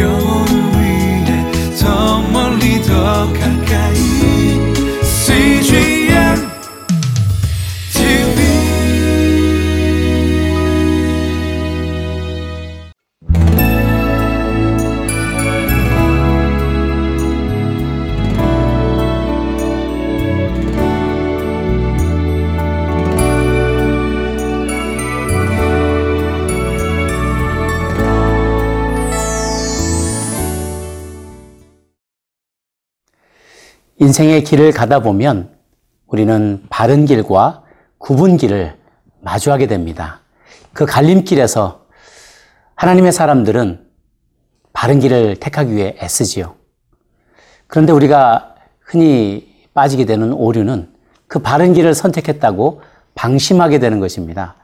영 인생의 길을 가다 보면 우리는 바른 길과 굽은 길을 마주하게 됩니다. 그 갈림길에서 하나님의 사람들은 바른 길을 택하기 위해 애쓰지요. 그런데 우리가 흔히 빠지게 되는 오류는 그 바른 길을 선택했다고 방심하게 되는 것입니다.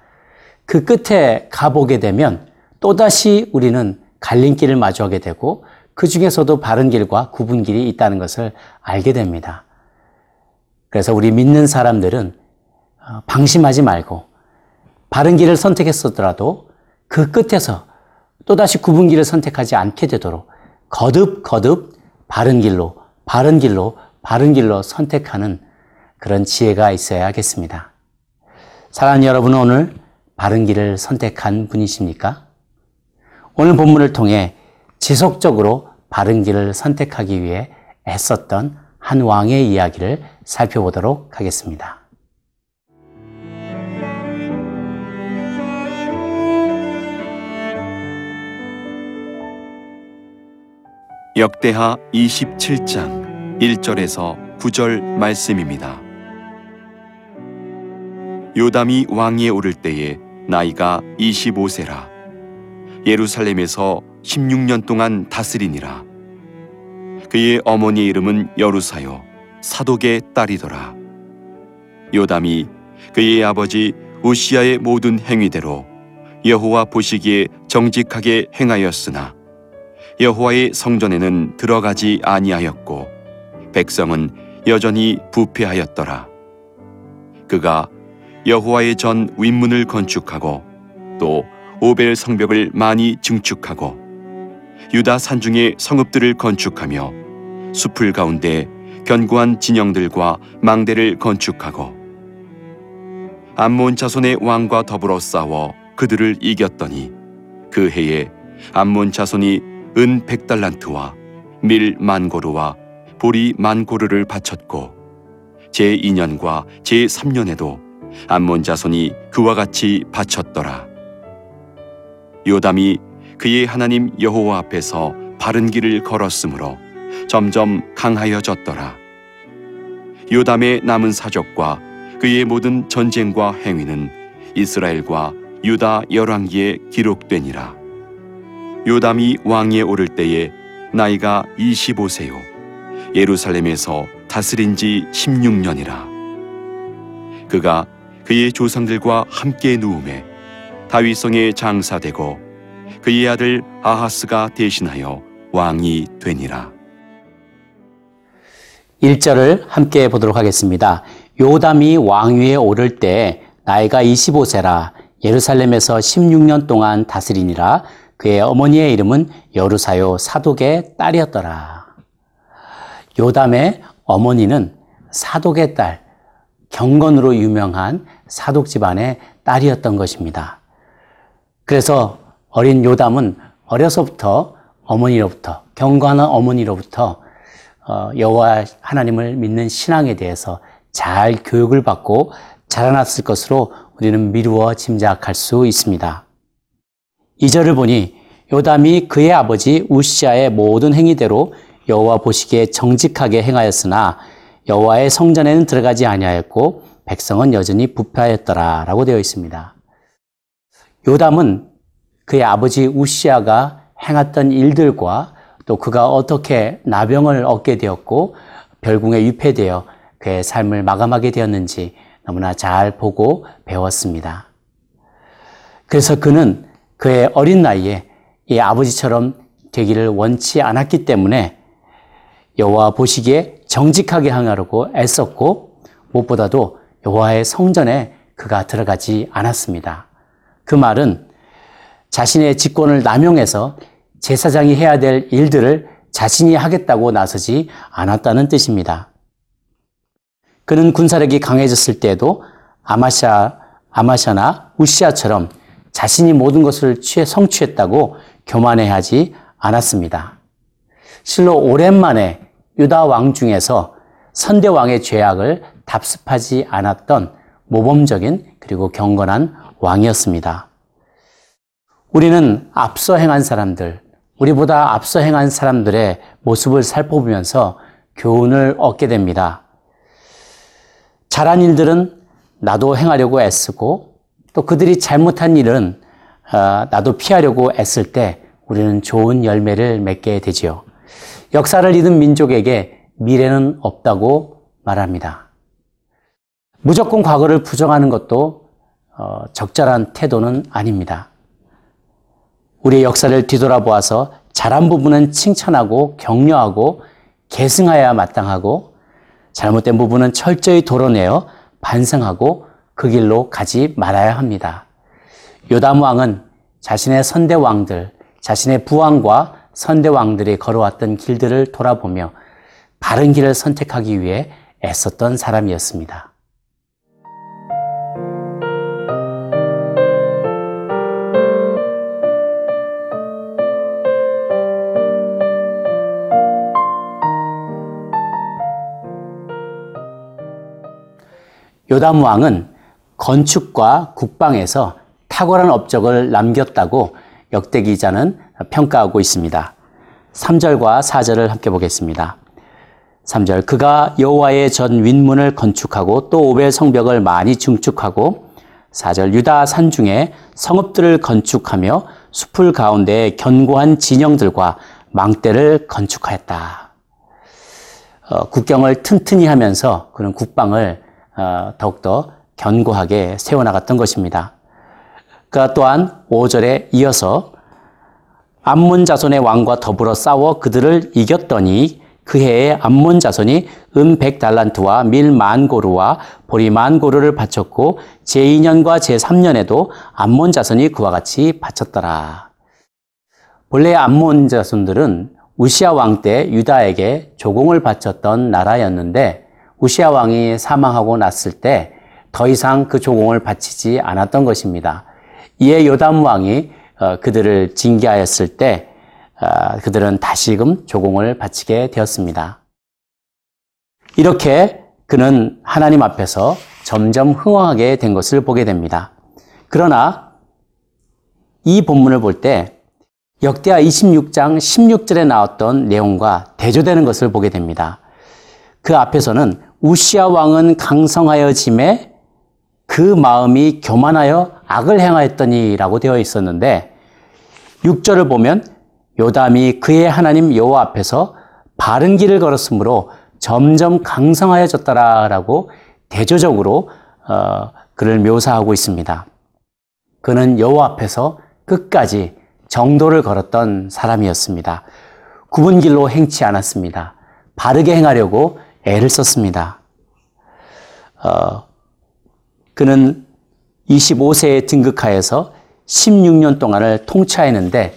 그 끝에 가보게 되면 또다시 우리는 갈림길을 마주하게 되고 그 중에서도 바른 길과 굽은 길이 있다는 것을 알게 됩니다. 그래서 우리 믿는 사람들은 어, 방심하지 말고 바른 길을 선택했었더라도 그 끝에서 또다시 굽은 길을 선택하지 않게 되도록 거듭 거듭 바른 길로 바른 길로 바른 길로 선택하는 그런 지혜가 있어야 하겠습니다. 사랑하는 여러분은 오늘 바른 길을 선택한 분이십니까? 오늘 본문을 통해 지속적으로 바른 길을 선택하기 위해 애썼던 한 왕의 이야기를 살펴보도록 하겠습니다. 역대하 27장 1절에서 9절 말씀입니다. 요담이 왕위에 오를 때에 나이가 25세라. 예루살렘에서 16년 동안 다스리니라. 그의 어머니의 이름은 여루사요 사독의 딸이더라. 요담이 그의 아버지 우시아의 모든 행위대로 여호와 보시기에 정직하게 행하였으나 여호와의 성전에는 들어가지 아니하였고 백성은 여전히 부패하였더라. 그가 여호와의 전 윗문을 건축하고 또 오벨 성벽을 많이 증축하고 유다 산중의 성읍들을 건축하며 숲을 가운데 견고한 진영들과 망대를 건축하고 암몬 자손의 왕과 더불어 싸워 그들을 이겼더니 그 해에 암몬 자손이 은 백달란트와 밀 만고르와 보리 만고르를 바쳤고 제2년과 제3년에도 암몬 자손이 그와 같이 바쳤더라. 요담이 그의 하나님 여호와 앞에서 바른 길을 걸었으므로 점점 강하여졌더라. 요담의 남은 사적과 그의 모든 전쟁과 행위는 이스라엘과 유다 열왕기에 기록되니라. 요담이 왕위에 오를 때에 나이가 25세요. 예루살렘에서 다스린 지 16년이라. 그가 그의 조상들과 함께 누움에 다윗성에 장사되고 그의 아들 아하스가 대신하여 왕이 되니라. 1절을 함께 보도록 하겠습니다. 요담이 왕위에 오를 때 나이가 25세라 예루살렘에서 16년 동안 다스리니라 그의 어머니의 이름은 여루사요 사독의 딸이었더라. 요담의 어머니는 사독의 딸, 경건으로 유명한 사독 집안의 딸이었던 것입니다. 그래서 어린 요담은 어려서부터 어머니로부터 경건한 어머니로부터 어, 여호와 하나님을 믿는 신앙에 대해서 잘 교육을 받고 자라났을 것으로 우리는 미루어 짐작할 수 있습니다. 이 절을 보니 요담이 그의 아버지 우시아의 모든 행위대로 여호와 보시기에 정직하게 행하였으나 여호와의 성전에는 들어가지 아니하였고 백성은 여전히 부패하였더라라고 되어 있습니다. 요담은 그의 아버지 우시아가 행했던 일들과 또 그가 어떻게 나병을 얻게 되었고 별궁에 유폐되어 그의 삶을 마감하게 되었는지 너무나 잘 보고 배웠습니다. 그래서 그는 그의 어린 나이에 이 아버지처럼 되기를 원치 않았기 때문에 여호와 보시기에 정직하게 행하려고 애썼고 무엇보다도 여호와의 성전에 그가 들어가지 않았습니다. 그 말은 자신의 직권을 남용해서 제사장이 해야 될 일들을 자신이 하겠다고 나서지 않았다는 뜻입니다. 그는 군사력이 강해졌을 때에도 아마샤, 아마샤나 우시아처럼 자신이 모든 것을 취해 성취했다고 교만해하지 않았습니다. 실로 오랜만에 유다 왕 중에서 선대 왕의 죄악을 답습하지 않았던 모범적인 그리고 경건한 왕이었습니다. 우리는 앞서 행한 사람들, 우리보다 앞서 행한 사람들의 모습을 살펴보면서 교훈을 얻게 됩니다. 잘한 일들은 나도 행하려고 애쓰고 또 그들이 잘못한 일은 어, 나도 피하려고 애쓸 때 우리는 좋은 열매를 맺게 되지요. 역사를 잊은 민족에게 미래는 없다고 말합니다. 무조건 과거를 부정하는 것도 어, 적절한 태도는 아닙니다. 우리의 역사를 뒤돌아보아서 잘한 부분은 칭찬하고 격려하고 계승하여야 마땅하고 잘못된 부분은 철저히 도려내어 반성하고 그 길로 가지 말아야 합니다. 요담 왕은 자신의 선대 왕들, 자신의 부왕과 선대 왕들이 걸어왔던 길들을 돌아보며 바른 길을 선택하기 위해 애썼던 사람이었습니다. 요담 왕은 건축과 국방에서 탁월한 업적을 남겼다고 역대 기자는 평가하고 있습니다. 3절과 4절을 함께 보겠습니다. 3절 그가 여호와의 전 윗문을 건축하고 또 오벨 성벽을 많이 증축하고 4절 유다 산 중에 성읍들을 건축하며 숲을 가운데 견고한 진영들과 망대를 건축하였다. 어, 국경을 튼튼히 하면서 그런 국방을 어, 더욱더 견고하게 세워나갔던 것입니다. 그 또한 5절에 이어서 암몬 자손의 왕과 더불어 싸워 그들을 이겼더니 그 해에 암몬 자손이 은 100달란트와 밀 만고루와 보리 만고루를 바쳤고 제2년과 제3년에도 암몬 자손이 그와 같이 바쳤더라. 본래 암몬 자손들은 우시아 왕 때 유다에게 조공을 바쳤던 나라였는데 우시아 왕이 사망하고 났을 때 더 이상 그 조공을 바치지 않았던 것입니다. 이에 요담 왕이 어, 그들을 징계하였을 때 어, 그들은 다시금 조공을 바치게 되었습니다. 이렇게 그는 하나님 앞에서 점점 흥황하게 된 것을 보게 됩니다. 그러나 이 본문을 볼 때 역대하 26장 16절에 나왔던 내용과 대조되는 것을 보게 됩니다. 그 앞에서는 우시아 왕은 강성하여 짐에 그 마음이 교만하여 악을 행하였더니라고 되어 있었는데 6절을 보면 요담이 그의 하나님 여호와 앞에서 바른 길을 걸었으므로 점점 강성하여졌더라라고 대조적으로 어, 그를 묘사하고 있습니다. 그는 여호와 앞에서 끝까지 정도를 걸었던 사람이었습니다. 굽은 길로 행치 않았습니다. 바르게 행하려고 애를 썼습니다. 어, 그는 25세에 등극하여서 16년 동안을 통치하였는데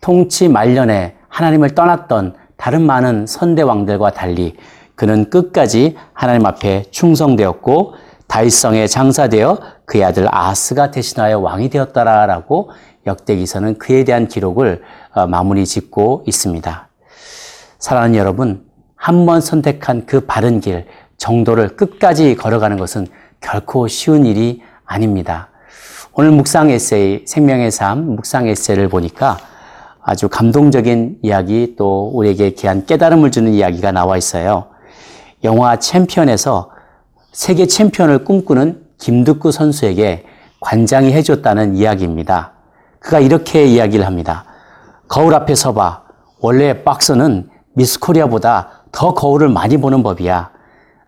통치 말년에 하나님을 떠났던 다른 많은 선대 왕들과 달리 그는 끝까지 하나님 앞에 충성되었고 다윗성에 장사되어 그의 아들 아스가 대신하여 왕이 되었다라고 역대기서는 그에 대한 기록을 어, 마무리 짓고 있습니다. 사랑하는 여러분, 한 번 선택한 그 바른 길, 정도를 끝까지 걸어가는 것은 결코 쉬운 일이 아닙니다. 오늘 묵상 에세이, 생명의 삶 묵상 에세이를 보니까 아주 감동적인 이야기 또 우리에게 귀한 깨달음을 주는 이야기가 나와 있어요. 영화 챔피언에서 세계 챔피언을 꿈꾸는 김득구 선수에게 관장이 해줬다는 이야기입니다. 그가 이렇게 이야기를 합니다. 거울 앞에 서봐. 원래 박스는 미스 코리아보다 더 거울을 많이 보는 법이야.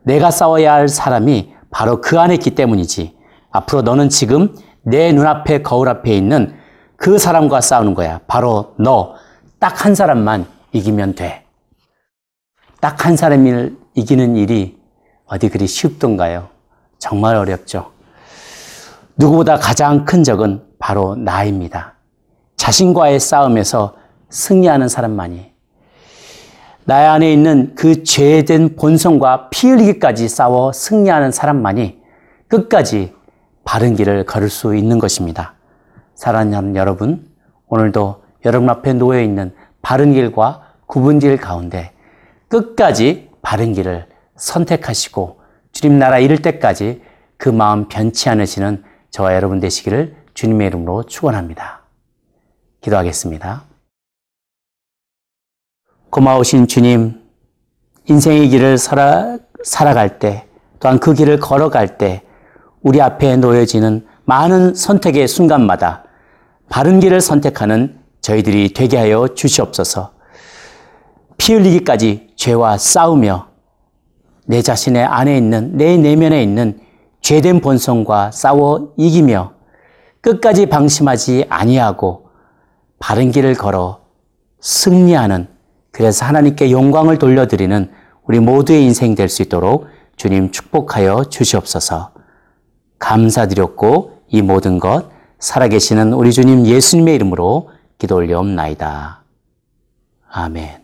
내가 싸워야 할 사람이 바로 그 안에 있기 때문이지. 앞으로 너는 지금 내 눈앞에 거울 앞에 있는 그 사람과 싸우는 거야. 바로 너. 딱 한 사람만 이기면 돼. 딱 한 사람을 이기는 일이 어디 그리 쉽던가요? 정말 어렵죠. 누구보다 가장 큰 적은 바로 나입니다. 자신과의 싸움에서 승리하는 사람만이 나의 안에 있는 그 죄된 본성과 피 흘리기까지 싸워 승리하는 사람만이 끝까지 바른 길을 걸을 수 있는 것입니다. 사랑하는 여러분, 오늘도 여러분 앞에 놓여 있는 바른 길과 길 가운데 끝까지 바른 길을 선택하시고 주님 나라 이를 때까지 그 마음 변치 않으시는 저와 여러분 되시기를 주님의 이름으로 축원합니다. 기도하겠습니다. 고마우신 주님, 인생의 길을 살아, 살아갈 때, 또한 그 길을 걸어갈 때, 우리 앞에 놓여지는 많은 선택의 순간마다 바른 길을 선택하는 저희들이 되게 하여 주시옵소서. 피 흘리기까지 죄와 싸우며 내 자신의 안에 있는, 내 내면에 있는 죄된 본성과 싸워 이기며 끝까지 방심하지 아니하고 바른 길을 걸어 승리하는 그래서 하나님께 영광을 돌려드리는 우리 모두의 인생 될 수 있도록 주님 축복하여 주시옵소서. 감사드렸고 이 모든 것 살아계시는 우리 주님 예수님의 이름으로 기도 올려옵나이다. 아멘.